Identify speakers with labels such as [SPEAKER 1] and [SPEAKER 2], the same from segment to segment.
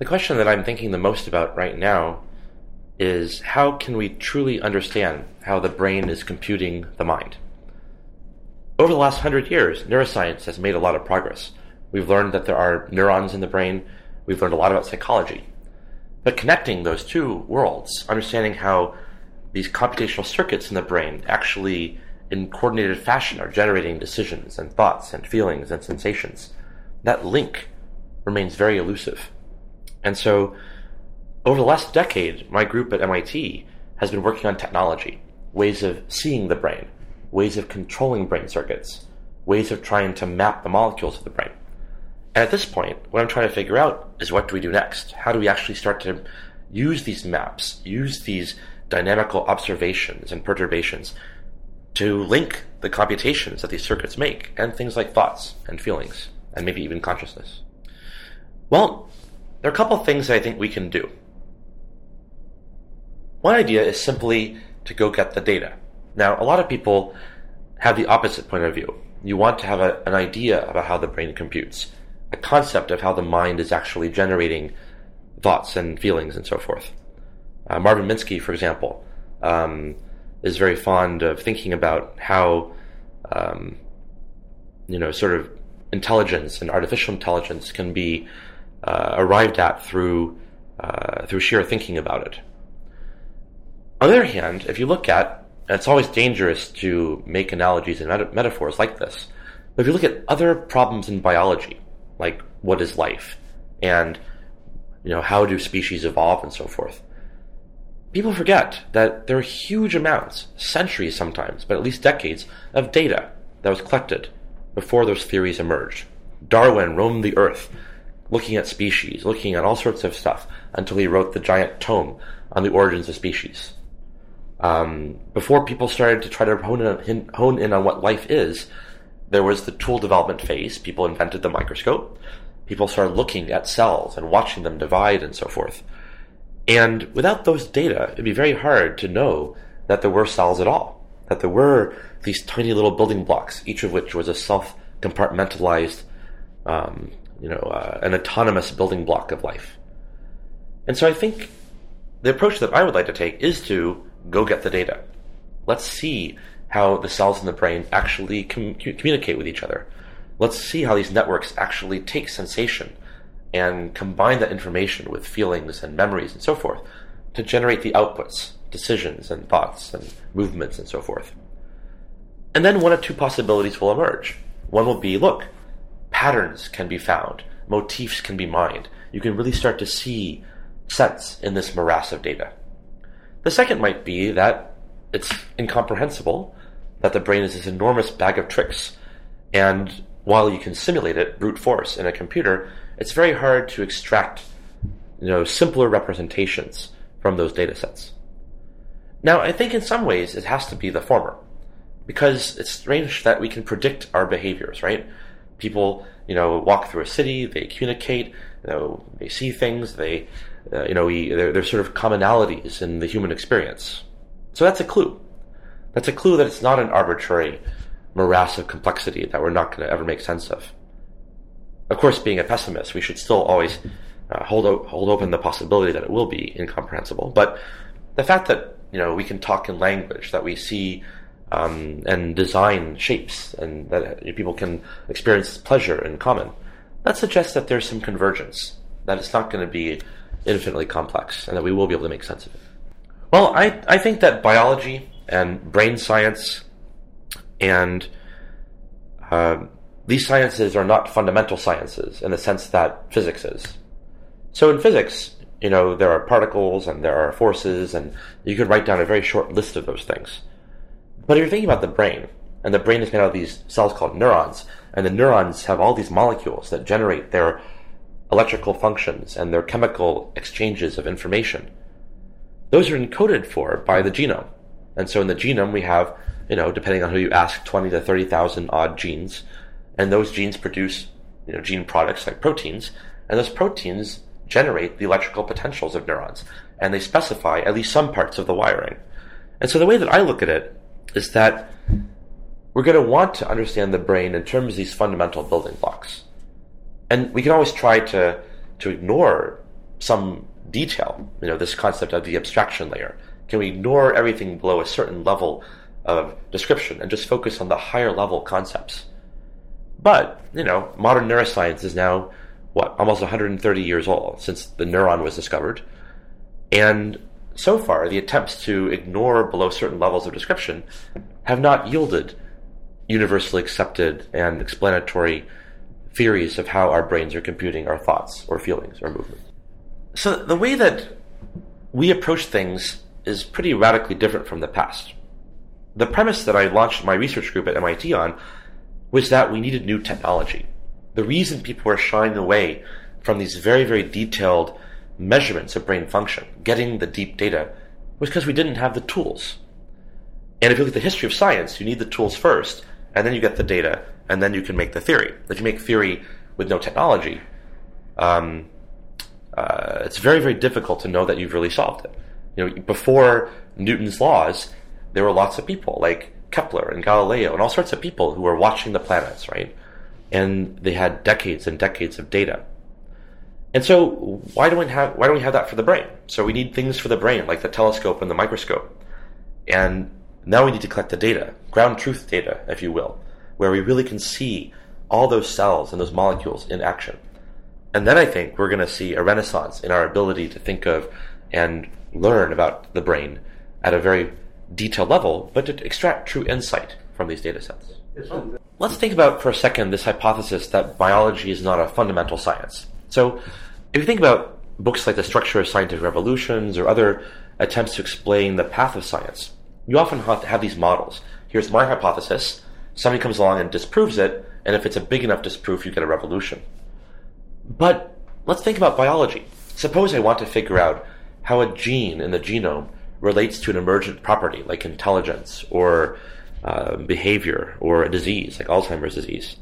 [SPEAKER 1] The question that I'm thinking the most about right now is how can we truly understand how the brain is computing the mind? Over the last hundred years, neuroscience has made a lot of progress. We've learned that there are neurons in the brain. We've learned a lot about psychology. But connecting those two worlds, understanding how these computational circuits in the brain actually, in coordinated fashion, are generating decisions and thoughts and feelings and sensations, that link remains very elusive. And so, over the last decade, my group at MIT has been working on technology, ways of seeing the brain, ways of controlling brain circuits, ways of trying to map the molecules of the brain. And at this point, what I'm trying to figure out is what do we do next? How do we actually start to use these maps, use these dynamical observations and perturbations to link the computations that these circuits make and things like thoughts and feelings and maybe even consciousness? Well, there are a couple of things that I think we can do. One idea is simply to go get the data. Now, a lot of people have the opposite point of view. You want to have a, an idea about how the brain computes a concept of how the mind is actually generating thoughts and feelings and so forth. Uh, Marvin Minsky, for example, um, is very fond of thinking about how, um, you know, sort of intelligence and artificial intelligence can be uh, arrived at through uh, through sheer thinking about it. On the other hand, if you look at, it's always dangerous to make analogies and meta- metaphors like this, but if you look at other problems in biology, like what is life and you know how do species evolve and so forth people forget that there are huge amounts centuries sometimes but at least decades of data that was collected before those theories emerged darwin roamed the earth looking at species looking at all sorts of stuff until he wrote the giant tome on the origins of species um, before people started to try to hone in, hone in on what life is there was the tool development phase. People invented the microscope. People started looking at cells and watching them divide and so forth. And without those data, it'd be very hard to know that there were cells at all, that there were these tiny little building blocks, each of which was a self compartmentalized, um, you know, uh, an autonomous building block of life. And so I think the approach that I would like to take is to go get the data. Let's see how the cells in the brain actually com- communicate with each other. Let's see how these networks actually take sensation and combine that information with feelings and memories and so forth to generate the outputs, decisions and thoughts and movements and so forth. And then one of two possibilities will emerge. One will be look, patterns can be found, motifs can be mined. You can really start to see sense in this morass of data. The second might be that it's incomprehensible that the brain is this enormous bag of tricks. And while you can simulate it brute force in a computer, it's very hard to extract you know, simpler representations from those data sets. Now, I think in some ways it has to be the former, because it's strange that we can predict our behaviors, right? People, you know, walk through a city, they communicate, you know, they see things, they, uh, you know, we, there, there's sort of commonalities in the human experience. So that's a clue. That's a clue that it's not an arbitrary morass of complexity that we're not going to ever make sense of. Of course, being a pessimist, we should still always uh, hold o- hold open the possibility that it will be incomprehensible. But the fact that you know we can talk in language, that we see um, and design shapes, and that people can experience pleasure in common, that suggests that there's some convergence. That it's not going to be infinitely complex, and that we will be able to make sense of it. Well, I I think that biology and brain science and uh, these sciences are not fundamental sciences in the sense that physics is. So in physics, you know, there are particles and there are forces, and you could write down a very short list of those things. But if you're thinking about the brain, and the brain is made out of these cells called neurons, and the neurons have all these molecules that generate their electrical functions and their chemical exchanges of information. Those are encoded for by the genome. And so in the genome, we have, you know, depending on who you ask, 20 to 30,000 odd genes. And those genes produce, you know, gene products like proteins. And those proteins generate the electrical potentials of neurons. And they specify at least some parts of the wiring. And so the way that I look at it is that we're going to want to understand the brain in terms of these fundamental building blocks. And we can always try to, to ignore some detail, you know, this concept of the abstraction layer? Can we ignore everything below a certain level of description and just focus on the higher level concepts? But, you know, modern neuroscience is now, what, almost 130 years old since the neuron was discovered. And so far, the attempts to ignore below certain levels of description have not yielded universally accepted and explanatory theories of how our brains are computing our thoughts or feelings or movements. So the way that we approach things is pretty radically different from the past. The premise that I launched my research group at MIT on was that we needed new technology. The reason people were shying away from these very, very detailed measurements of brain function, getting the deep data, was because we didn't have the tools. And if you look at the history of science, you need the tools first, and then you get the data, and then you can make the theory. If you make theory with no technology, um, uh, it's very, very difficult to know that you've really solved it. You know, before Newton's laws, there were lots of people like Kepler and Galileo and all sorts of people who were watching the planets, right? And they had decades and decades of data. And so, why do we have why don't we have that for the brain? So we need things for the brain, like the telescope and the microscope. And now we need to collect the data, ground truth data, if you will, where we really can see all those cells and those molecules in action. And then I think we're going to see a renaissance in our ability to think of and learn about the brain at a very detailed level, but to extract true insight from these data sets. Let's think about for a second this hypothesis that biology is not a fundamental science. So, if you think about books like The Structure of Scientific Revolutions or other attempts to explain the path of science, you often have, these models. Here's my hypothesis, somebody comes along and disproves it, and if it's a big enough disproof, you get a revolution. But let's think about biology. Suppose I want to figure out how a gene in the genome relates to an emergent property like intelligence or uh, behavior or a disease like Alzheimer's disease.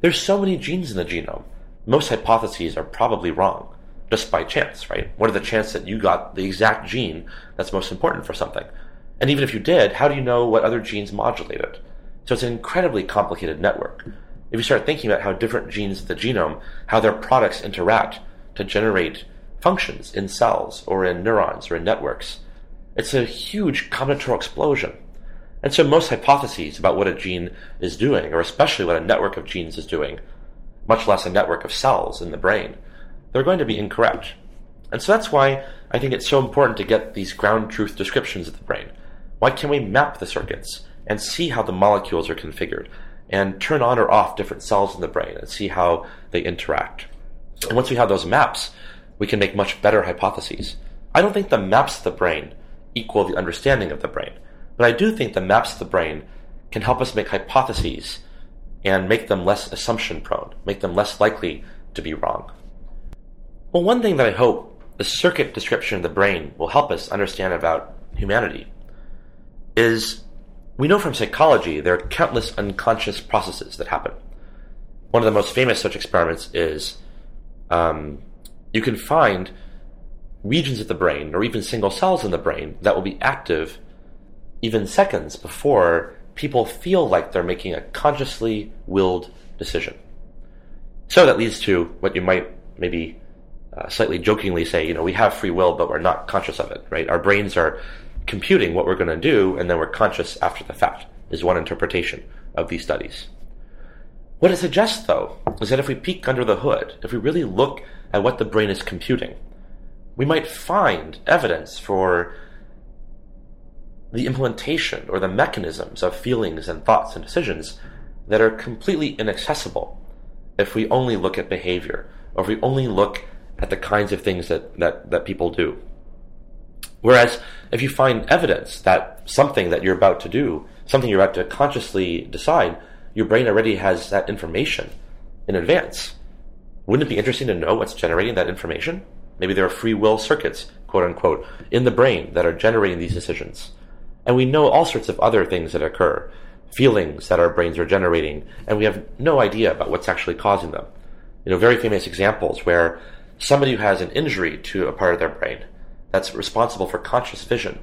[SPEAKER 1] There's so many genes in the genome. Most hypotheses are probably wrong, just by chance, right? What are the chances that you got the exact gene that's most important for something? And even if you did, how do you know what other genes modulate it? So it's an incredibly complicated network. If you start thinking about how different genes of the genome, how their products interact to generate functions in cells or in neurons or in networks, it's a huge combinatorial explosion. And so most hypotheses about what a gene is doing, or especially what a network of genes is doing, much less a network of cells in the brain, they're going to be incorrect. And so that's why I think it's so important to get these ground truth descriptions of the brain. Why can't we map the circuits and see how the molecules are configured and turn on or off different cells in the brain and see how they interact? And once we have those maps, we can make much better hypotheses. I don't think the maps of the brain equal the understanding of the brain, but I do think the maps of the brain can help us make hypotheses and make them less assumption prone, make them less likely to be wrong. Well, one thing that I hope the circuit description of the brain will help us understand about humanity is we know from psychology there are countless unconscious processes that happen. One of the most famous such experiments is um, you can find regions of the brain or even single cells in the brain that will be active even seconds before people feel like they're making a consciously willed decision. So that leads to what you might maybe uh, slightly jokingly say, you know, we have free will, but we're not conscious of it, right? Our brains are computing what we're going to do, and then we're conscious after the fact, is one interpretation of these studies. What it suggests, though, is that if we peek under the hood, if we really look at what the brain is computing, we might find evidence for the implementation or the mechanisms of feelings and thoughts and decisions that are completely inaccessible if we only look at behavior or if we only look at the kinds of things that, that, that people do. Whereas if you find evidence that something that you're about to do, something you're about to consciously decide, your brain already has that information in advance. Wouldn't it be interesting to know what's generating that information? Maybe there are free will circuits, quote unquote, in the brain that are generating these decisions. And we know all sorts of other things that occur, feelings that our brains are generating, and we have no idea about what's actually causing them. You know, very famous examples where somebody who has an injury to a part of their brain that's responsible for conscious vision.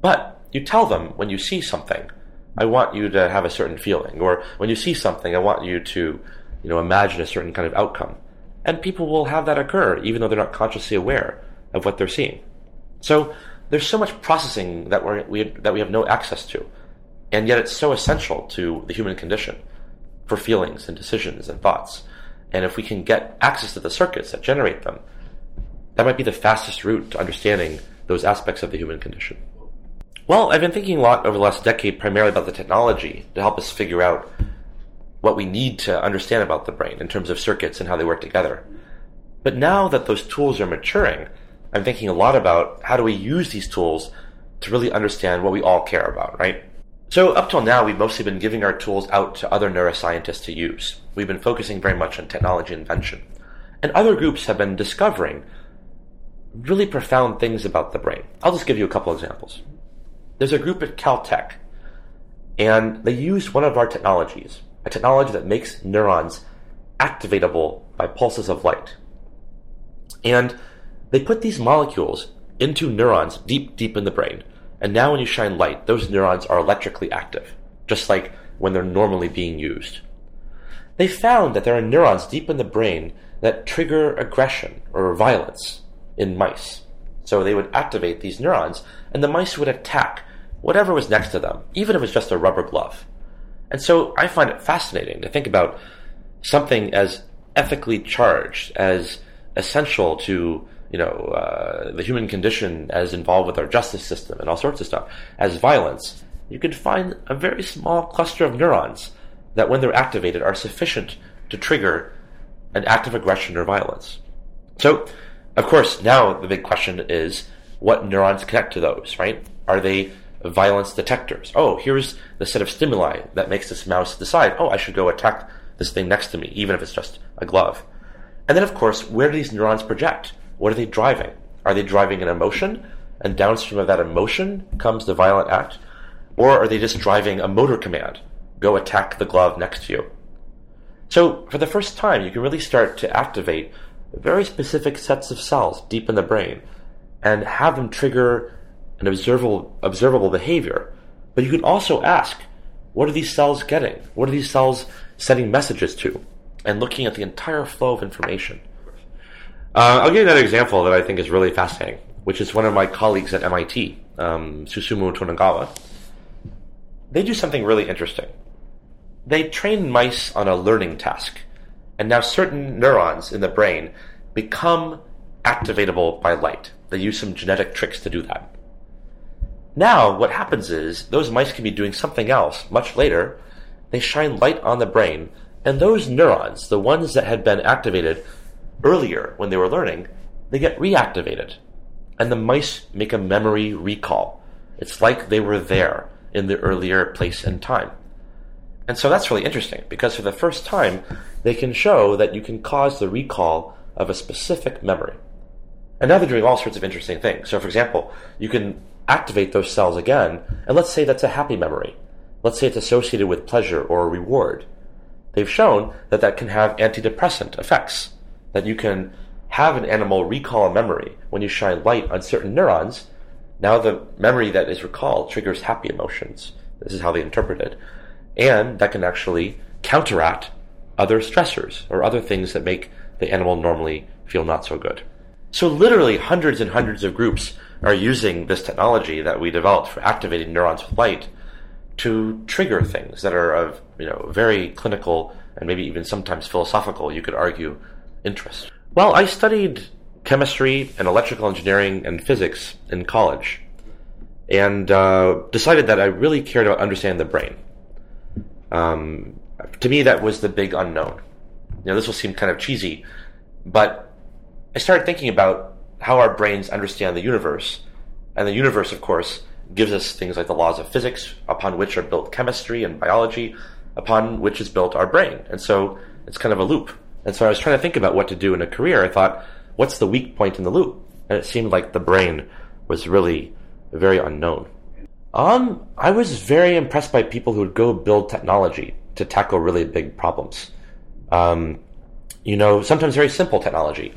[SPEAKER 1] But you tell them when you see something, I want you to have a certain feeling, or when you see something, I want you to, you know, imagine a certain kind of outcome. and people will have that occur even though they're not consciously aware of what they're seeing. So there's so much processing that we're, we that we have no access to, and yet it's so essential to the human condition for feelings and decisions and thoughts. And if we can get access to the circuits that generate them, that might be the fastest route to understanding those aspects of the human condition. Well, I've been thinking a lot over the last decade primarily about the technology to help us figure out what we need to understand about the brain in terms of circuits and how they work together. But now that those tools are maturing, I'm thinking a lot about how do we use these tools to really understand what we all care about, right? So up till now, we've mostly been giving our tools out to other neuroscientists to use. We've been focusing very much on technology invention. And other groups have been discovering really profound things about the brain. I'll just give you a couple examples. There's a group at Caltech, and they used one of our technologies, a technology that makes neurons activatable by pulses of light. And they put these molecules into neurons deep, deep in the brain. And now when you shine light, those neurons are electrically active, just like when they're normally being used. They found that there are neurons deep in the brain that trigger aggression or violence in mice. So they would activate these neurons, and the mice would attack whatever was next to them, even if it's just a rubber glove. And so I find it fascinating to think about something as ethically charged, as essential to you know uh, the human condition, as involved with our justice system and all sorts of stuff, as violence. You can find a very small cluster of neurons that, when they're activated, are sufficient to trigger an act of aggression or violence. So, of course, now the big question is what neurons connect to those, right? Are they violence detectors. Oh, here's the set of stimuli that makes this mouse decide, oh, I should go attack this thing next to me, even if it's just a glove. And then, of course, where do these neurons project? What are they driving? Are they driving an emotion? And downstream of that emotion comes the violent act? Or are they just driving a motor command? Go attack the glove next to you. So, for the first time, you can really start to activate very specific sets of cells deep in the brain and have them trigger an observable, observable behavior. But you can also ask, what are these cells getting? What are these cells sending messages to? And looking at the entire flow of information. Uh, I'll give you another example that I think is really fascinating, which is one of my colleagues at MIT, um, Susumu Tonegawa. They do something really interesting. They train mice on a learning task, and now certain neurons in the brain become activatable by light. They use some genetic tricks to do that. Now, what happens is those mice can be doing something else much later. They shine light on the brain, and those neurons, the ones that had been activated earlier when they were learning, they get reactivated. And the mice make a memory recall. It's like they were there in the earlier place and time. And so that's really interesting because for the first time, they can show that you can cause the recall of a specific memory. And now they're doing all sorts of interesting things. So, for example, you can activate those cells again, and let's say that's a happy memory. Let's say it's associated with pleasure or reward. They've shown that that can have antidepressant effects, that you can have an animal recall a memory when you shine light on certain neurons. Now the memory that is recalled triggers happy emotions. This is how they interpret it. And that can actually counteract other stressors or other things that make the animal normally feel not so good. So literally hundreds and hundreds of groups are using this technology that we developed for activating neurons with light to trigger things that are of you know very clinical and maybe even sometimes philosophical, you could argue, interest. Well, I studied chemistry and electrical engineering and physics in college, and uh, decided that I really cared about understanding the brain. Um, to me, that was the big unknown. You know, this will seem kind of cheesy, but I started thinking about how our brains understand the universe. And the universe, of course, gives us things like the laws of physics, upon which are built chemistry and biology, upon which is built our brain. And so it's kind of a loop. And so I was trying to think about what to do in a career. I thought, what's the weak point in the loop? And it seemed like the brain was really very unknown. Um, I was very impressed by people who would go build technology to tackle really big problems. Um, you know, sometimes very simple technology.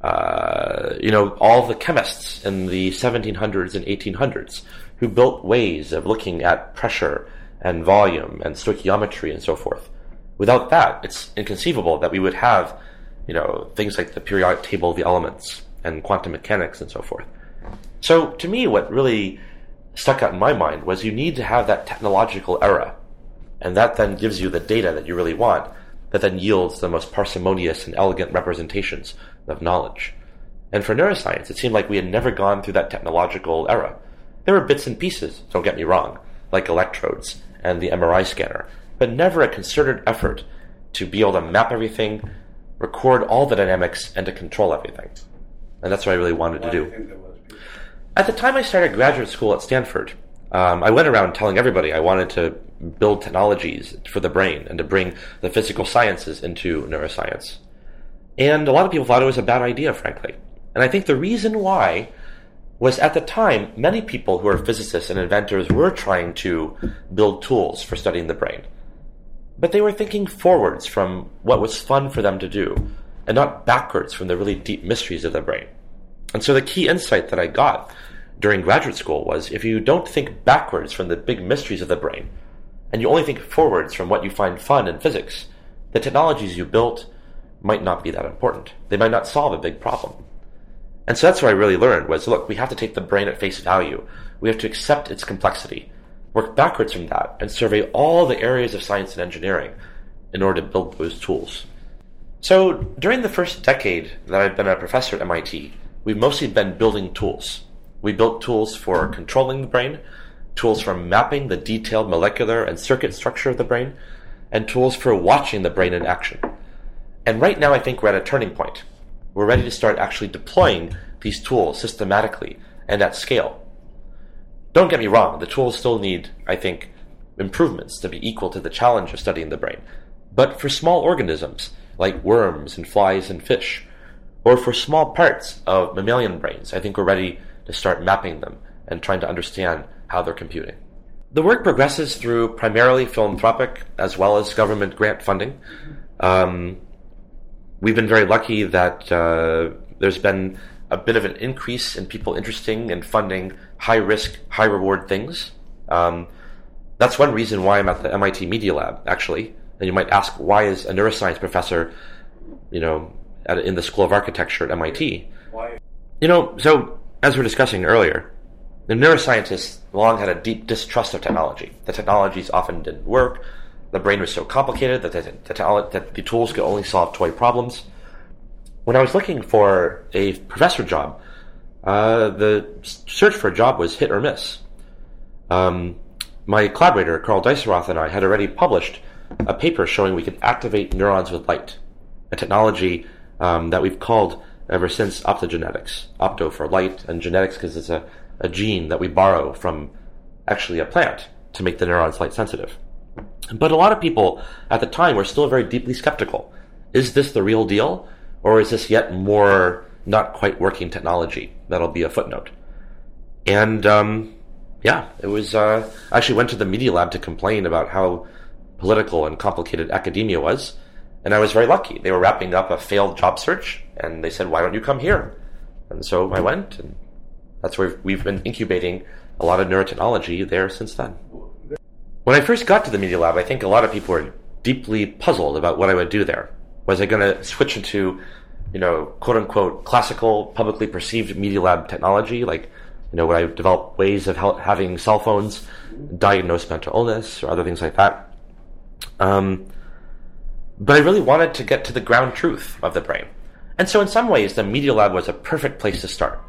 [SPEAKER 1] Uh, you know, all the chemists in the 1700s and 1800s who built ways of looking at pressure and volume and stoichiometry and so forth. Without that, it's inconceivable that we would have you know, things like the periodic table of the elements and quantum mechanics and so forth. So to me, what really stuck out in my mind was you need to have that technological era. And that then gives you the data that you really want, that then yields the most parsimonious and elegant representations of knowledge. And for neuroscience, it seemed like we had never gone through that technological era. There were bits and pieces, don't get me wrong, like electrodes and the MRI scanner, but never a concerted effort to be able to map everything, record all the dynamics, and to control everything. And that's what I really wanted to do. At the time I started graduate school at Stanford, um, I went around telling everybody I wanted to build technologies for the brain and to bring the physical sciences into neuroscience. And a lot of people thought it was a bad idea, frankly. And I think the reason why was at the time, many people who are physicists and inventors were trying to build tools for studying the brain. But they were thinking forwards from what was fun for them to do, and not backwards from the really deep mysteries of the brain. And so the key insight that I got during graduate school was if you don't think backwards from the big mysteries of the brain, and you only think forwards from what you find fun in physics, the technologies you built might not be that important. They might not solve a big problem. And so that's what I really learned was look, we have to take the brain at face value. We have to accept its complexity, work backwards from that, and survey all the areas of science and engineering in order to build those tools. So during the first decade that I've been a professor at MIT, we've mostly been building tools. We built tools for controlling the brain, tools for mapping the detailed molecular and circuit structure of the brain, and tools for watching the brain in action. And right now, I think we're at a turning point we're ready to start actually deploying these tools systematically and at scale. Don't get me wrong, the tools still need, I think, improvements to be equal to the challenge of studying the brain. But for small organisms, like worms and flies and fish, or for small parts of mammalian brains, I think we're ready to start mapping them and trying to understand how they're computing. The work progresses through primarily philanthropic as well as government grant funding. Um, we've been very lucky that uh, there's been a bit of an increase in people interesting in funding high risk, high reward things. Um, that's one reason why I'm at the MIT Media Lab, actually. And you might ask, why is a neuroscience professor, you know, at, in the School of Architecture at MIT? Why? You know, so as we are discussing earlier, the neuroscientists long had a deep distrust of technology. The technologies often didn't work the brain was so complicated that the, the, that the tools could only solve toy problems. When I was looking for a professor job, uh, the search for a job was hit or miss. Um, my collaborator, Carl Deisseroth, and I had already published a paper showing we could activate neurons with light, a technology um, that we've called ever since optogenetics. Opto for light, and genetics because it's a, a gene that we borrow from actually a plant to make the neurons light sensitive. But a lot of people at the time were still very deeply skeptical. Is this the real deal? Or is this yet more not quite working technology? That'll be a footnote. And um, yeah, it was. Uh, I actually went to the Media Lab to complain about how political and complicated academia was. And I was very lucky. They were wrapping up a failed job search, and they said, Why don't you come here? And so I went, and that's where we've been incubating a lot of neurotechnology there since then. When I first got to the Media Lab, I think a lot of people were deeply puzzled about what I would do there. Was I going to switch into, you know, quote unquote classical, publicly perceived Media Lab technology? Like, you know, would I develop ways of having cell phones diagnose mental illness or other things like that? Um, but I really wanted to get to the ground truth of the brain. And so, in some ways, the Media Lab was a perfect place to start.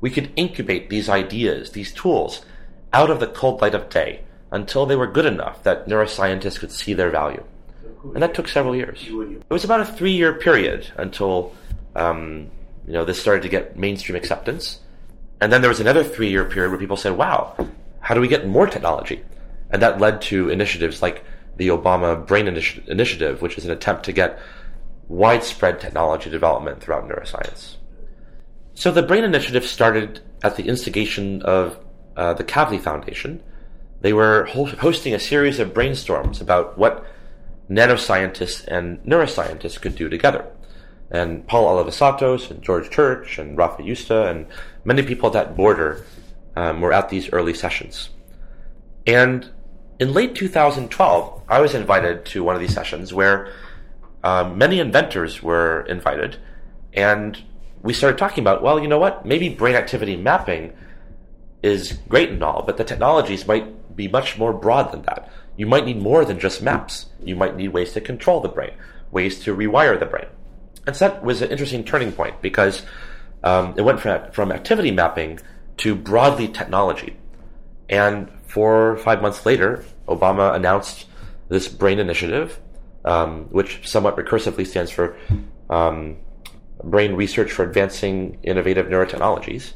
[SPEAKER 1] We could incubate these ideas, these tools, out of the cold light of day until they were good enough that neuroscientists could see their value. And that took several years. It was about a three year period until um, you know this started to get mainstream acceptance. And then there was another three year period where people said, wow, how do we get more technology? And that led to initiatives like the Obama Brain Initi- Initiative, which is an attempt to get widespread technology development throughout neuroscience. So the Brain Initiative started at the instigation of uh, the Kavli Foundation, they were hosting a series of brainstorms about what nanoscientists and neuroscientists could do together. And Paul Alivisatos and George Church and Rafa Yuste and many people at that border um, were at these early sessions. And in late 2012, I was invited to one of these sessions where um, many inventors were invited, and we started talking about, well, you know what? Maybe brain activity mapping is great and all, but the technologies might be much more broad than that. You might need more than just maps. You might need ways to control the brain, ways to rewire the brain. And so that was an interesting turning point because um, it went from, from activity mapping to broadly technology. And four or five months later, Obama announced this BRAIN initiative, um, which somewhat recursively stands for um, Brain Research for Advancing Innovative Neurotechnologies.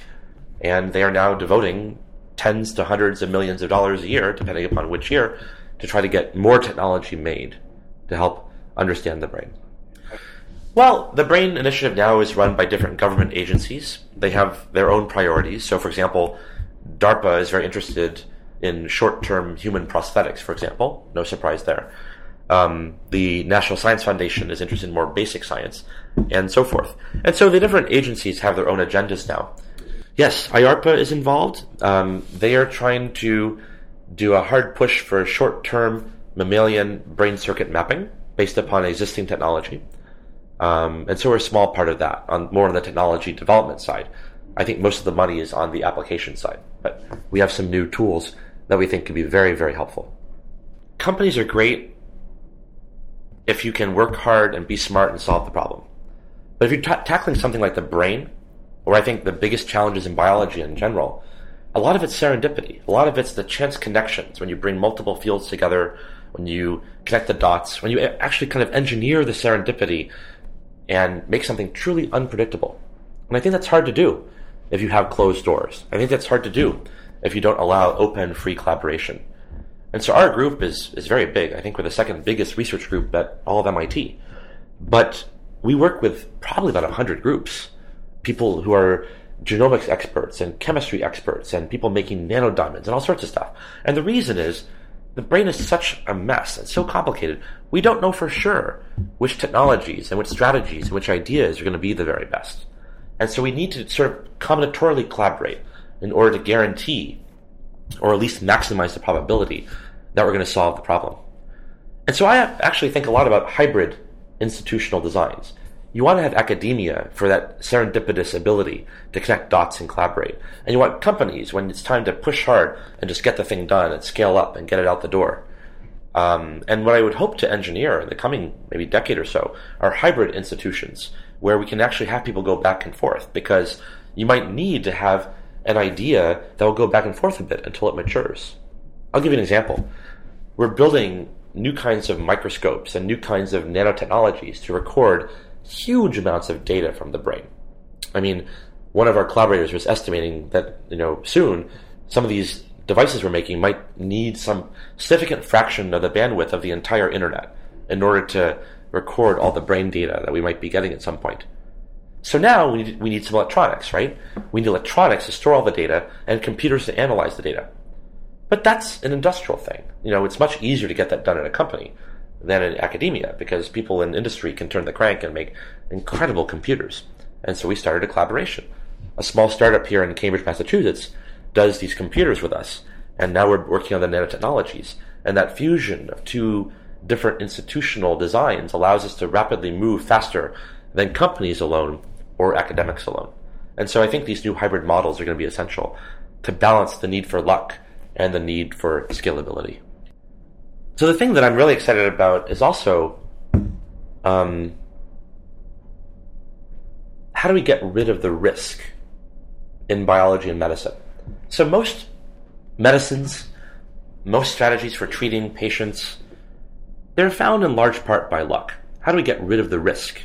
[SPEAKER 1] And they are now devoting tens to hundreds of millions of dollars a year, depending upon which year, to try to get more technology made to help understand the brain. Well, the BRAIN initiative now is run by different government agencies. They have their own priorities. So, for example, DARPA is very interested in short term human prosthetics, for example. No surprise there. Um, the National Science Foundation is interested in more basic science, and so forth. And so the different agencies have their own agendas now. Yes, IARPA is involved. Um, they are trying to do a hard push for short term mammalian brain circuit mapping based upon existing technology. Um, and so we're a small part of that, on more on the technology development side. I think most of the money is on the application side, but we have some new tools that we think could be very, very helpful. Companies are great if you can work hard and be smart and solve the problem. But if you're ta- tackling something like the brain, or I think the biggest challenges in biology in general, a lot of it's serendipity. A lot of it's the chance connections when you bring multiple fields together, when you connect the dots, when you actually kind of engineer the serendipity and make something truly unpredictable. And I think that's hard to do if you have closed doors. I think that's hard to do if you don't allow open, free collaboration. And so our group is, is very big. I think we're the second biggest research group at all of MIT. But we work with probably about 100 groups. People who are genomics experts and chemistry experts and people making nanodiamonds and all sorts of stuff. And the reason is the brain is such a mess. It's so complicated. We don't know for sure which technologies and which strategies and which ideas are going to be the very best. And so we need to sort of combinatorially collaborate in order to guarantee or at least maximize the probability that we're going to solve the problem. And so I actually think a lot about hybrid institutional designs. You want to have academia for that serendipitous ability to connect dots and collaborate. And you want companies when it's time to push hard and just get the thing done and scale up and get it out the door. Um, and what I would hope to engineer in the coming maybe decade or so are hybrid institutions where we can actually have people go back and forth because you might need to have an idea that will go back and forth a bit until it matures. I'll give you an example. We're building new kinds of microscopes and new kinds of nanotechnologies to record huge amounts of data from the brain. I mean, one of our collaborators was estimating that, you know, soon some of these devices we're making might need some significant fraction of the bandwidth of the entire internet in order to record all the brain data that we might be getting at some point. So now we need, we need some electronics, right? We need electronics to store all the data and computers to analyze the data. But that's an industrial thing. You know, it's much easier to get that done in a company than in academia because people in industry can turn the crank and make incredible computers. And so we started a collaboration. A small startup here in Cambridge, Massachusetts does these computers with us. And now we're working on the nanotechnologies. And that fusion of two different institutional designs allows us to rapidly move faster than companies alone or academics alone. And so I think these new hybrid models are going to be essential to balance the need for luck and the need for scalability. So the thing that I'm really excited about is also um, how do we get rid of the risk in biology and medicine? So most medicines, most strategies for treating patients, they're found in large part by luck. How do we get rid of the risk?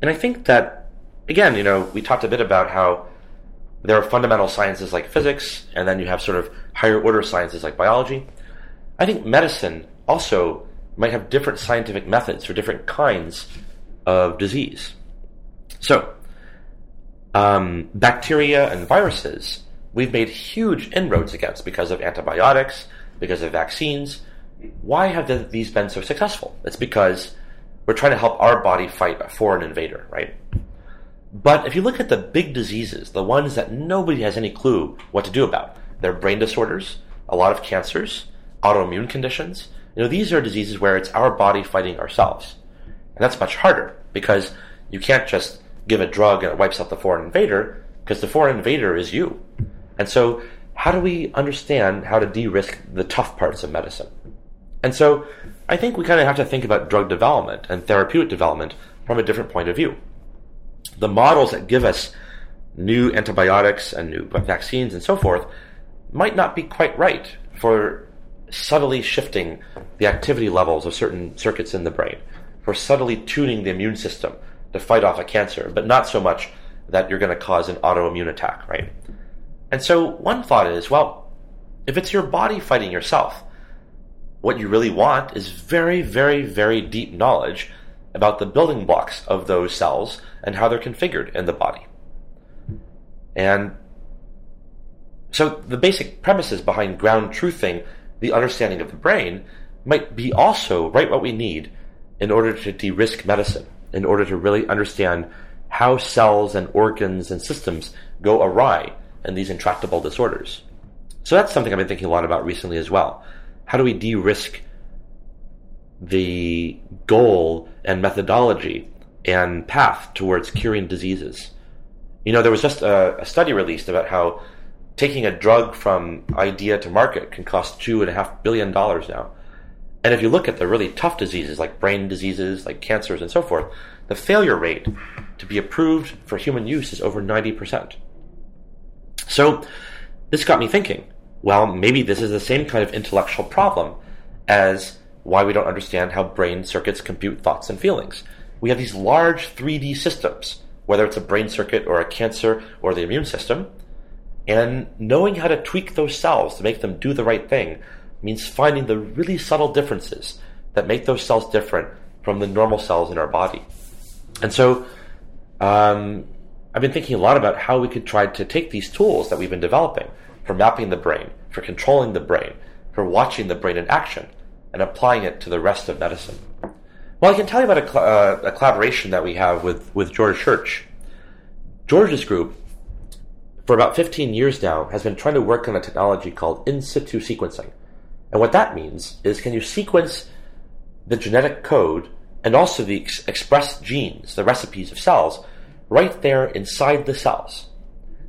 [SPEAKER 1] And I think that, again, you know, we talked a bit about how there are fundamental sciences like physics, and then you have sort of higher order sciences like biology. I think medicine also might have different scientific methods for different kinds of disease. So, um, bacteria and viruses, we've made huge inroads against because of antibiotics, because of vaccines. Why have these been so successful? It's because we're trying to help our body fight a foreign invader, right? But if you look at the big diseases, the ones that nobody has any clue what to do about, they're brain disorders, a lot of cancers, autoimmune conditions. You know, these are diseases where it's our body fighting ourselves. And that's much harder because you can't just give a drug and it wipes out the foreign invader because the foreign invader is you. And so, how do we understand how to de risk the tough parts of medicine? And so, I think we kind of have to think about drug development and therapeutic development from a different point of view. The models that give us new antibiotics and new vaccines and so forth might not be quite right for subtly shifting the activity levels of certain circuits in the brain, for subtly tuning the immune system to fight off a cancer, but not so much that you're going to cause an autoimmune attack, right? And so one thought is, well, if it's your body fighting yourself, what you really want is very, very, very deep knowledge about the building blocks of those cells and how they're configured in the body. And so the basic premises behind ground truthing the understanding of the brain might be also right what we need in order to de-risk medicine, in order to really understand how cells and organs and systems go awry in these intractable disorders. So that's something I've been thinking a lot about recently as well. How do we de-risk the goal and methodology and path towards curing diseases? You know, there was just a, a study released about how taking a drug from idea to market can cost two and a half billion dollars now. And if you look at the really tough diseases like brain diseases, like cancers and so forth, the failure rate to be approved for human use is over 90%. So this got me thinking, well, maybe this is the same kind of intellectual problem as why we don't understand how brain circuits compute thoughts and feelings. We have these large 3D systems, whether it's a brain circuit or a cancer or the immune system, and knowing how to tweak those cells to make them do the right thing means finding the really subtle differences that make those cells different from the normal cells in our body. And so, um, I've been thinking a lot about how we could try to take these tools that we've been developing for mapping the brain, for controlling the brain, for watching the brain in action, and applying it to the rest of medicine. Well, I can tell you about a, cl- uh, a collaboration that we have with, with George Church. George's group for about 15 years now, has been trying to work on a technology called in situ sequencing. And what that means is can you sequence the genetic code and also the ex- expressed genes, the recipes of cells, right there inside the cells.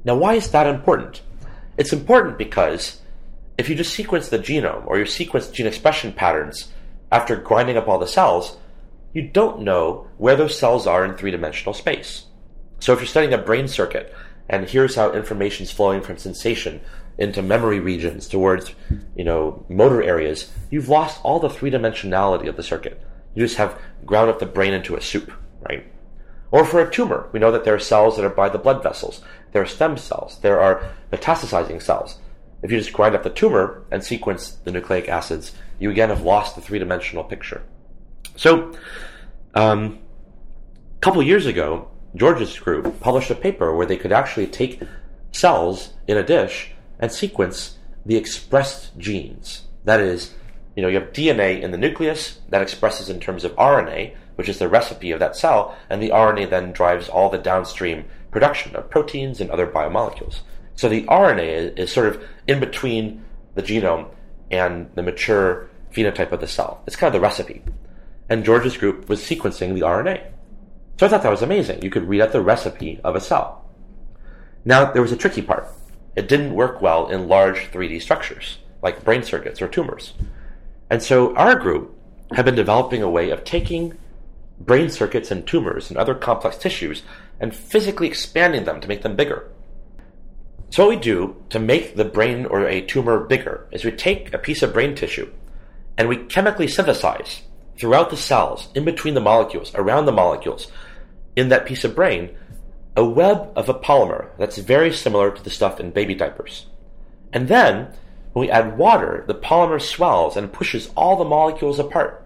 [SPEAKER 1] Now, why is that important? It's important because if you just sequence the genome or you sequence gene expression patterns after grinding up all the cells, you don't know where those cells are in three dimensional space. So if you're studying a brain circuit and here's how information is flowing from sensation into memory regions towards, you know, motor areas, you've lost all the three dimensionality of the circuit. You just have ground up the brain into a soup, right? Or for a tumor, we know that there are cells that are by the blood vessels. There are stem cells. There are metastasizing cells. If you just grind up the tumor and sequence the nucleic acids, you again have lost the three dimensional picture. So, um, a couple years ago, George's group published a paper where they could actually take cells in a dish and sequence the expressed genes. That is, you know, you have DNA in the nucleus that expresses in terms of RNA, which is the recipe of that cell, and the RNA then drives all the downstream production of proteins and other biomolecules. So the RNA is, sort of in between the genome and the mature phenotype of the cell. It's kind of the recipe. And George's group was sequencing the RNA. So I thought that was amazing. You could read out the recipe of a cell. Now, there was a tricky part. It didn't work well in large 3D structures, like brain circuits or tumors. And so our group had been developing a way of taking brain circuits and tumors and other complex tissues and physically expanding them to make them bigger. So what we do to make the brain or a tumor bigger is we take a piece of brain tissue and we chemically synthesize throughout the cells, in between the molecules, around the molecules, in that piece of brain, a web of a polymer that's very similar to the stuff in baby diapers. And then, when we add water, the polymer swells and pushes all the molecules apart.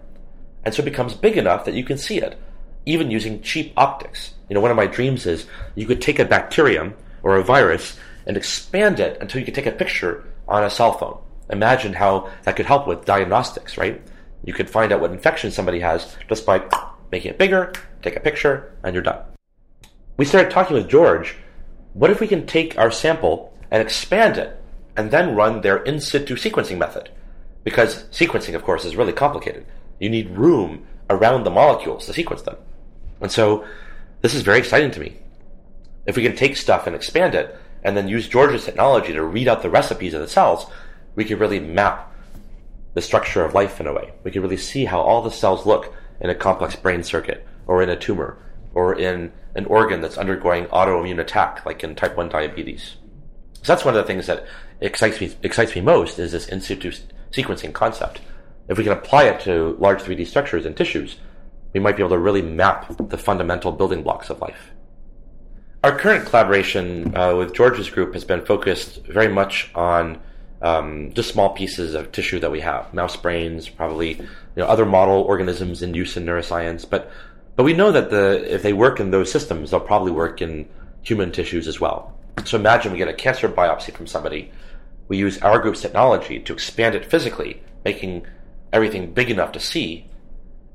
[SPEAKER 1] And so it becomes big enough that you can see it, even using cheap optics. You know, one of my dreams is you could take a bacterium or a virus and expand it until you could take a picture on a cell phone. Imagine how that could help with diagnostics, right? You could find out what infection somebody has just by making it bigger, take a picture, and you're done. We started talking with George. What if we can take our sample and expand it and then run their in situ sequencing method? Because sequencing, of course, is really complicated. You need room around the molecules to sequence them. And so this is very exciting to me. If we can take stuff and expand it, and then use George's technology to read out the recipes of the cells, we can really map the structure of life in a way. We can really see how all the cells look in a complex brain circuit, or in a tumor, or in an organ that's undergoing autoimmune attack, like in type 1 diabetes. So that's one of the things that excites me, excites me most is this in situ sequencing concept. If we can apply it to large 3D structures and tissues, we might be able to really map the fundamental building blocks of life. Our current collaboration uh, with George's group has been focused very much on um, just small pieces of tissue that we have, mouse brains, probably you know, other model organisms in use in neuroscience. But but we know that the if they work in those systems, they'll probably work in human tissues as well. So imagine we get a cancer biopsy from somebody. We use our group's technology to expand it physically, making everything big enough to see,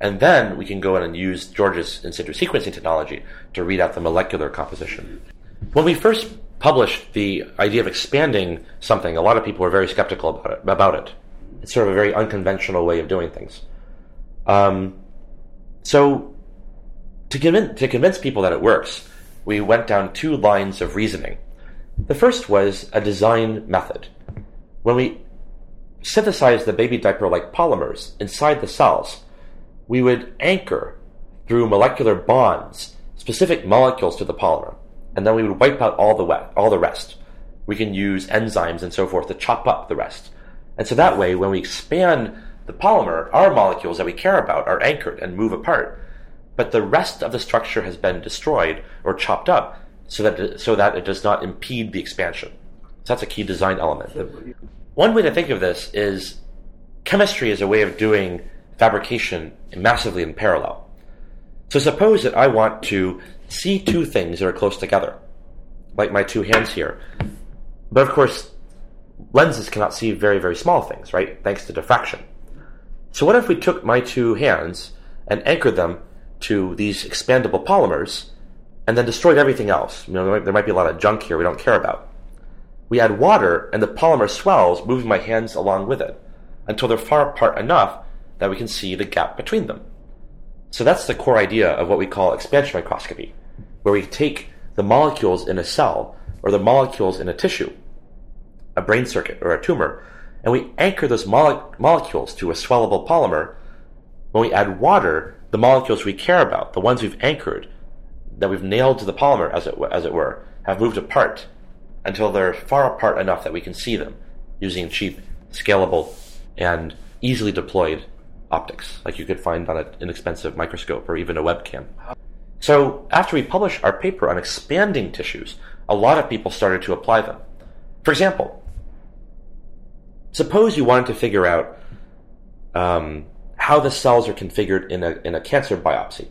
[SPEAKER 1] and then we can go in and use George's in situ sequencing technology to read out the molecular composition. When we first published the idea of expanding something, a lot of people were very skeptical about it. About it. It's sort of a very unconventional way of doing things. Um, so, to, convince, to convince people that it works, we went down two lines of reasoning. The first was a design method. When we synthesized the baby diaper like polymers inside the cells, we would anchor through molecular bonds specific molecules to the polymer, and then we would wipe out all the wet, all the rest. We can use enzymes and so forth to chop up the rest. And so that way, when we expand the polymer, our molecules that we care about are anchored and move apart. But the rest of the structure has been destroyed or chopped up so that, so that it does not impede the expansion. So that's a key design element. One way to think of this is chemistry is a way of doing fabrication massively in parallel. So suppose that I want to see two things that are close together, like my two hands here. But of course, lenses cannot see very, very small things, right? Thanks to diffraction. So what if we took my two hands and anchored them to these expandable polymers and then destroyed everything else? You know, there might, there might be a lot of junk here we don't care about. We add water and the polymer swells, moving my hands along with it until they're far apart enough that we can see the gap between them. So that's the core idea of what we call expansion microscopy, where we take the molecules in a cell or the molecules in a tissue, a brain circuit or a tumor, and we anchor those mole- molecules to a swellable polymer. When we add water, the molecules we care about, the ones we've anchored, that we've nailed to the polymer, as it, as it were, have moved apart until they're far apart enough that we can see them using cheap, scalable, and easily deployed optics, like you could find on an inexpensive microscope or even a webcam. So, after we published our paper on expanding tissues, a lot of people started to apply them. For example, suppose you wanted to figure out um, how the cells are configured in a, in a cancer biopsy.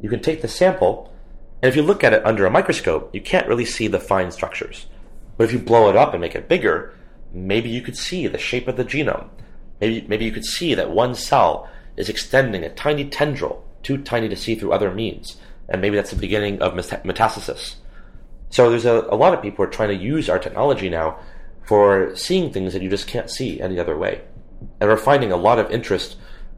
[SPEAKER 1] You can take the sample, and if you look at it under a microscope, you can't really see the fine structures. But if you blow it up and make it bigger, maybe you could see the shape of the genome Maybe, maybe you could see that one cell is extending a tiny tendril, too tiny to see through other means, and maybe that's the beginning of metastasis. So there's a, a lot of people are trying to use our technology now for seeing things that you just can't see any other way. And we're finding a lot of interest,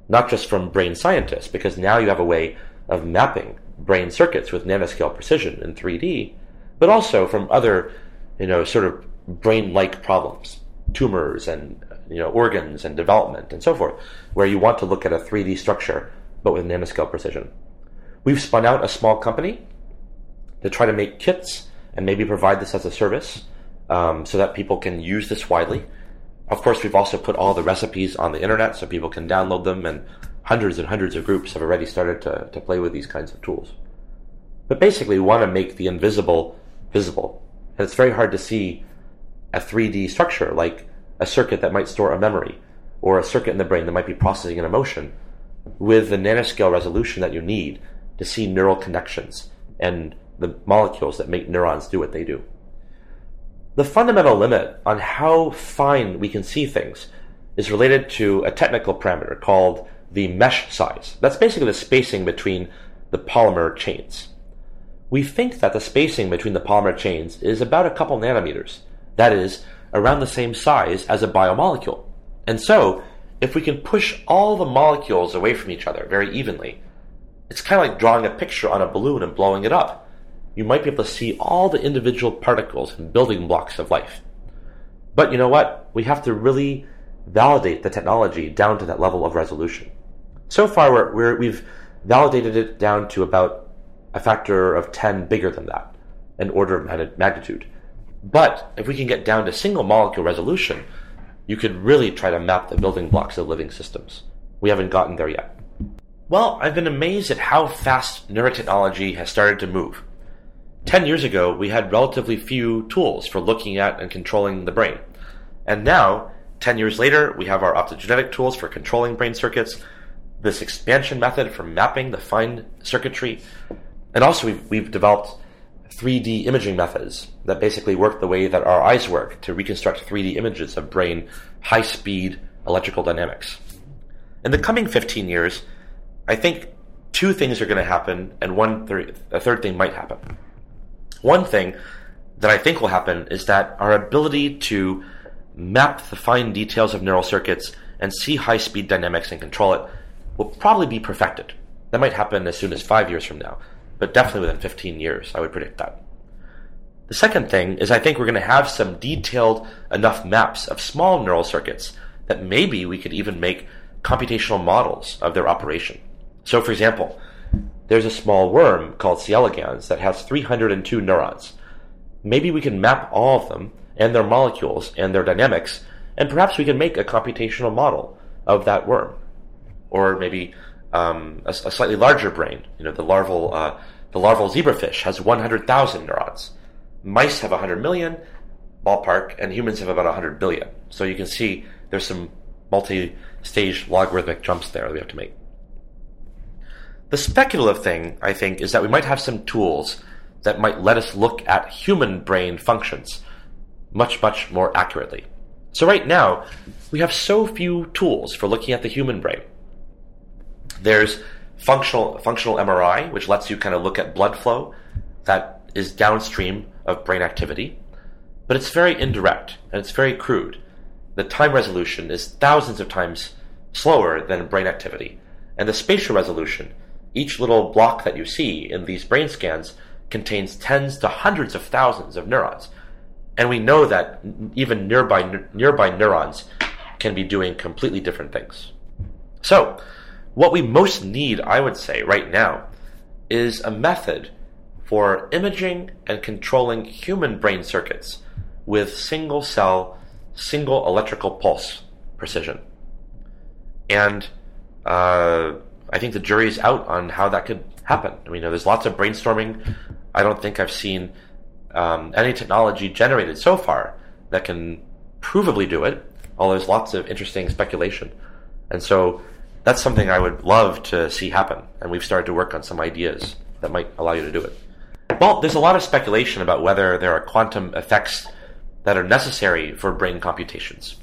[SPEAKER 1] not just from brain scientists, because now you have a way of mapping brain circuits with nanoscale precision in 3D, but also from other, you know, sort of brain-like problems, tumors and you know, organs and development and so forth, where you want to look at a 3D structure but with nanoscale precision. We've spun out a small company to try to make kits and maybe provide this as a service um, so that people can use this widely. Of course, we've also put all the recipes on the internet so people can download them, and hundreds and hundreds of groups have already started to, to play with these kinds of tools. But basically, we want to make the invisible visible. And it's very hard to see a 3D structure like a circuit that might store a memory, or a circuit in the brain that might be processing an emotion, with the nanoscale resolution that you need to see neural connections and the molecules that make neurons do what they do. The fundamental limit on how fine we can see things is related to a technical parameter called the mesh size. That's basically the spacing between the polymer chains. We think that the spacing between the polymer chains is about a couple nanometers. That is, around the same size as a biomolecule. And so, if we can push all the molecules away from each other very evenly, it's kind of like drawing a picture on a balloon and blowing it up. You might be able to see all the individual particles and building blocks of life. But you know what? We have to really validate the technology down to that level of resolution. So far, we're, we've validated it down to about a factor of 10 bigger than that, an order of magnitude. But if we can get down to single molecule resolution, you could really try to map the building blocks of living systems. We haven't gotten there yet. Well, I've been amazed at how fast neurotechnology has started to move. Ten years ago, we had relatively few tools for looking at and controlling the brain. And now, ten years later, we have our optogenetic tools for controlling brain circuits, this expansion method for mapping the fine circuitry, and also we've, we've developed 3D imaging methods that basically work the way that our eyes work to reconstruct 3D images of brain high speed electrical dynamics. In the coming 15 years, I think two things are going to happen, and one th- a third thing might happen. One thing that I think will happen is that our ability to map the fine details of neural circuits and see high speed dynamics and control it will probably be perfected. That might happen as soon as five years from now, but definitely within 15 years, I would predict that. The second thing is I think we're going to have some detailed enough maps of small neural circuits that maybe we could even make computational models of their operation. So, for example, there's a small worm called C. elegans that has 302 neurons. Maybe we can map all of them and their molecules and their dynamics, and perhaps we can make a computational model of that worm. Or maybe um, a, a, slightly larger brain. You know, the larval, uh, the larval zebrafish has 100,000 neurons. Mice have 100 million, ballpark, and humans have about 100 billion. So you can see there's some multi-stage logarithmic jumps there that we have to make. The speculative thing, I think, is that we might have some tools that might let us look at human brain functions much, much more accurately. So right now, we have so few tools for looking at the human brain. There's functional functional MRI, which lets you kind of look at blood flow that is downstream of brain activity, but it's very indirect and it's very crude. The time resolution is thousands of times slower than brain activity, and the spatial resolution, each little block that you see in these brain scans contains tens to hundreds of thousands of neurons. And we know that even nearby nearby neurons can be doing completely different things. So, what we most need, I would say, right now, is a method for imaging and controlling human brain circuits with single cell, single electrical pulse precision. And uh, I think the jury's out on how that could happen. I mean, there's lots of brainstorming. I don't think I've seen um, any technology generated so far that can provably do it, although there's lots of interesting speculation. And so that's something I would love to see happen. And we've started to work on some ideas that might allow you to do it. Well, there's a lot of speculation about whether there are quantum effects that are necessary for brain computations.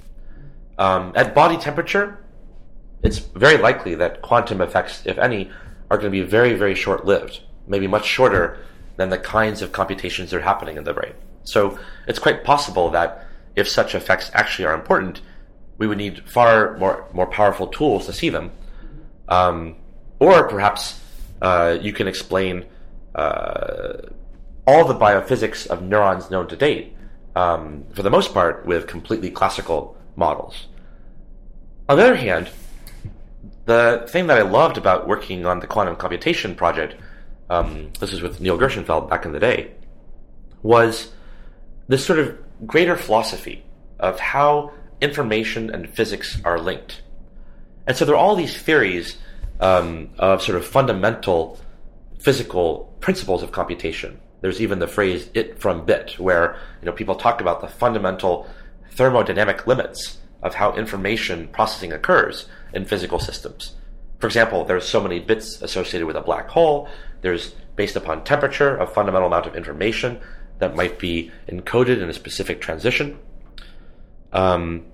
[SPEAKER 1] Um, at body temperature, it's very likely that quantum effects, if any, are going to be very, very short lived, maybe much shorter than the kinds of computations that are happening in the brain. So it's quite possible that if such effects actually are important, we would need far more more powerful tools to see them. Um, or perhaps uh, you can explain uh, all the biophysics of neurons known to date, um, for the most part, with completely classical models. On the other hand, the thing that I loved about working on the quantum computation project, um, this was with Neil Gershenfeld back in the day, was this sort of greater philosophy of how information and physics are linked. And so there are all these theories um, of sort of fundamental physical principles of computation. There's even the phrase "it from bit," where you know people talk about the fundamental thermodynamic limits of how information processing occurs in physical systems. For example, there's so many bits associated with a black hole. There's based upon temperature a fundamental amount of information that might be encoded in a specific transition. Um,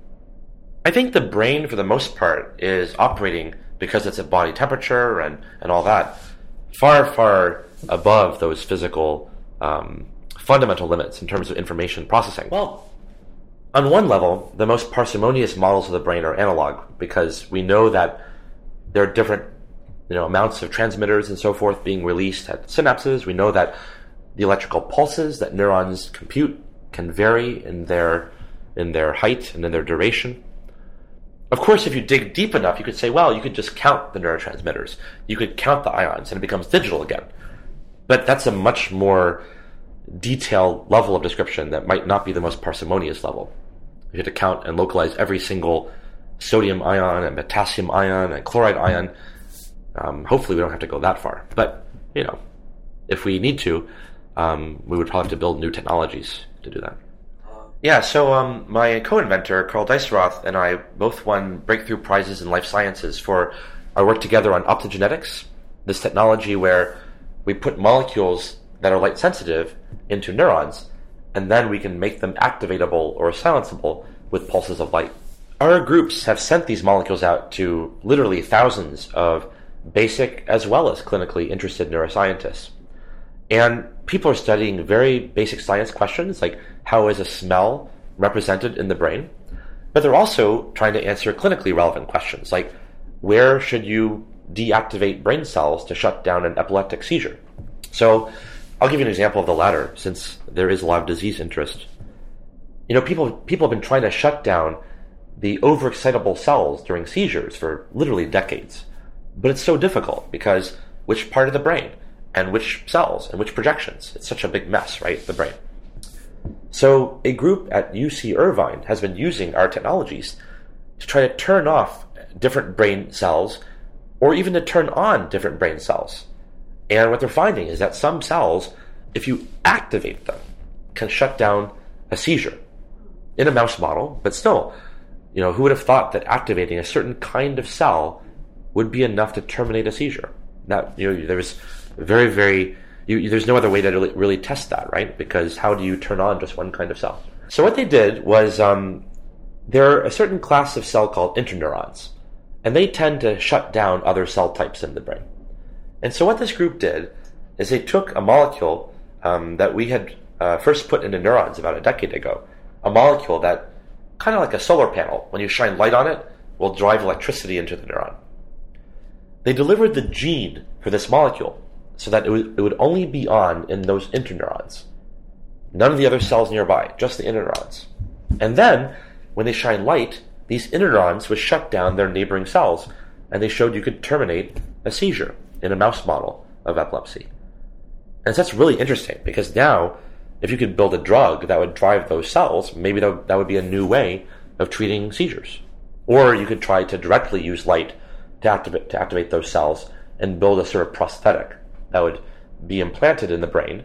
[SPEAKER 1] I think the brain, for the most part, is operating because it's at body temperature and, and all that, far, far above those physical um, fundamental limits in terms of information processing. Well, On one level, the most parsimonious models of the brain are analog because we know that there are different you know, amounts of transmitters and so forth being released at synapses. We know that the electrical pulses that neurons compute can vary in their in their height and in their duration. Of course, if you dig deep enough, you could say, well, you could just count the neurotransmitters. You could count the ions and it becomes digital again. But that's a much more detailed level of description that might not be the most parsimonious level. You have to count and localize every single sodium ion and potassium ion and chloride ion. Um, hopefully, we don't have to go that far. But, you know, if we need to, um, we would probably have to build new technologies to do that. Yeah, so um, my co-inventor, Carl Deisseroth, and I both won breakthrough prizes in life sciences for our work together on optogenetics, this technology where we put molecules that are light sensitive into neurons, and then we can make them activatable or silenceable with pulses of light. Our groups have sent these molecules out to literally thousands of basic as well as clinically interested neuroscientists. And people are studying very basic science questions like how is a smell represented in the brain? But they're also trying to answer clinically relevant questions like where should you deactivate brain cells to shut down an epileptic seizure? So I'll give you an example of the latter since there is a lot of disease interest. You know, people people have been trying to shut down the overexcitable cells during seizures for literally decades. But it's so difficult because which part of the brain? and which cells and which projections. It's such a big mess, right? The brain. So a group at UC Irvine has been using our technologies to try to turn off different brain cells or even to turn on different brain cells. And what they're finding is that some cells, if you activate them, can shut down a seizure in a mouse model, but still, you know, who would have thought that activating a certain kind of cell would be enough to terminate a seizure? That you know, there was very, very, you, there's no other way to really, test that, right? Because how do you turn on just one kind of cell? So what they did was um, there are a certain class of cell called interneurons, and they tend to shut down other cell types in the brain. And so what this group did is they took a molecule um, that we had uh, first put into neurons about a decade ago, a molecule that kind of like a solar panel, when you shine light on it, will drive electricity into the neuron. They delivered the gene for this molecule so that it would, it would only be on in those interneurons. None of the other cells nearby, just the interneurons. And then, when they shine light, these interneurons would shut down their neighboring cells, and they showed you could terminate a seizure in a mouse model of epilepsy. And so that's really interesting because now, if you could build a drug that would drive those cells, maybe that, that would be a new way of treating seizures. Or you could try to directly use light to activate, to activate those cells and build a sort of prosthetic that would be implanted in the brain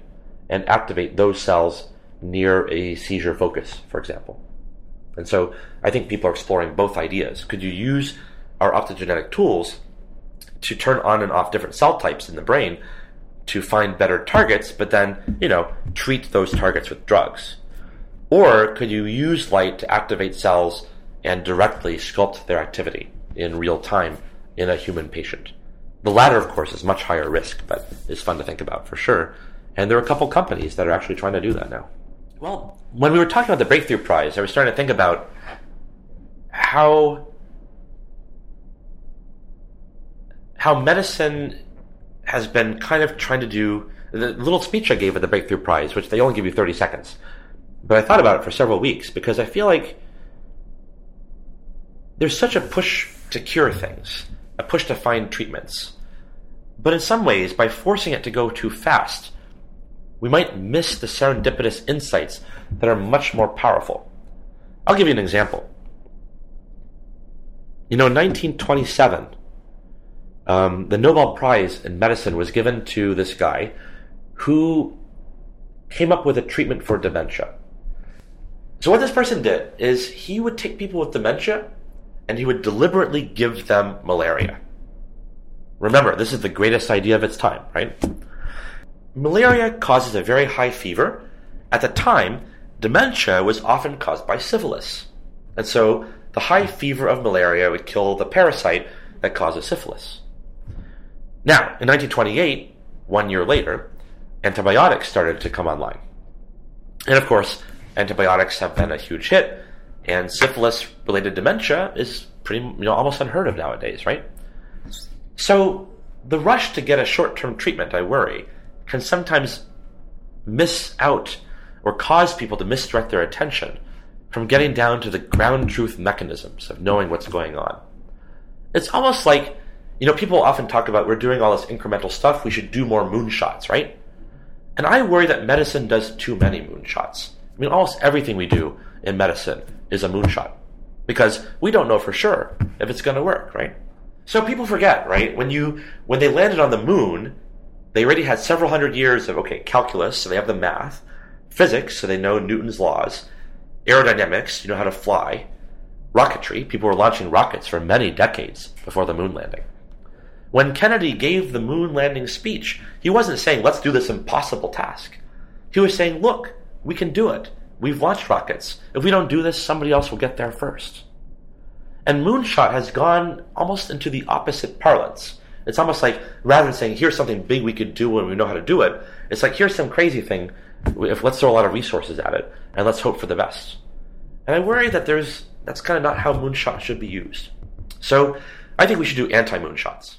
[SPEAKER 1] and activate those cells near a seizure focus, for example. And so I think people are exploring both ideas. Could you use our optogenetic tools to turn on and off different cell types in the brain to find better targets, but then, you know, treat those targets with drugs? Or could you use light to activate cells and directly sculpt their activity in real time in a human patient? The latter, of course, is much higher risk, but is fun to think about for sure. And there are a couple companies that are actually trying to do that now. Well, when we were talking about the Breakthrough Prize, I was starting to think about how how medicine has been kind of trying to do the little speech I gave at the Breakthrough Prize, which they only give you 30 seconds. But I thought about it for several weeks because I feel like there's such a push to cure things a push to find treatments. But in some ways, by forcing it to go too fast, we might miss the serendipitous insights that are much more powerful. I'll give you an example. You know, in 1927, um, the Nobel Prize in Medicine was given to this guy who came up with a treatment for dementia. So, what this person did is he would take people with dementia and he would deliberately give them malaria. Remember, this is the greatest idea of its time, right? Malaria causes a very high fever. At the time, dementia was often caused by syphilis. And so the high fever of malaria would kill the parasite that causes syphilis. Now, in 1928, one year later, antibiotics started to come online. And of course, antibiotics have been a huge hit And syphilis related dementia is pretty, you know, almost unheard of nowadays, right? So the rush to get a short term treatment, I worry, can sometimes miss out or cause people to misdirect their attention from getting down to the ground truth mechanisms of knowing what's going on. It's almost like, you know, people often talk about we're doing all this incremental stuff, we should do more moonshots, right? And I worry that medicine does too many moonshots. I mean, almost everything we do in medicine is a moonshot because we don't know for sure if it's going to work, right? So people forget, right? When you when they landed on the moon, they already had several hundred years of okay calculus, so they have the math, physics, so they know Newton's laws, aerodynamics, you know how to fly, rocketry. People were launching rockets for many decades before the moon landing. When Kennedy gave the moon landing speech, he wasn't saying, let's do this impossible task. He was saying, look, we can do it. We've launched rockets. If we don't do this, somebody else will get there first. And moonshot has gone almost into the opposite parlance. It's almost like rather than saying, here's something big we could do when we know how to do it, it's like, here's some crazy thing. If let's throw a lot of resources at it and let's hope for the best. And I worry that there's, that's kind of not how moonshot should be used. So I think we should do anti moonshots.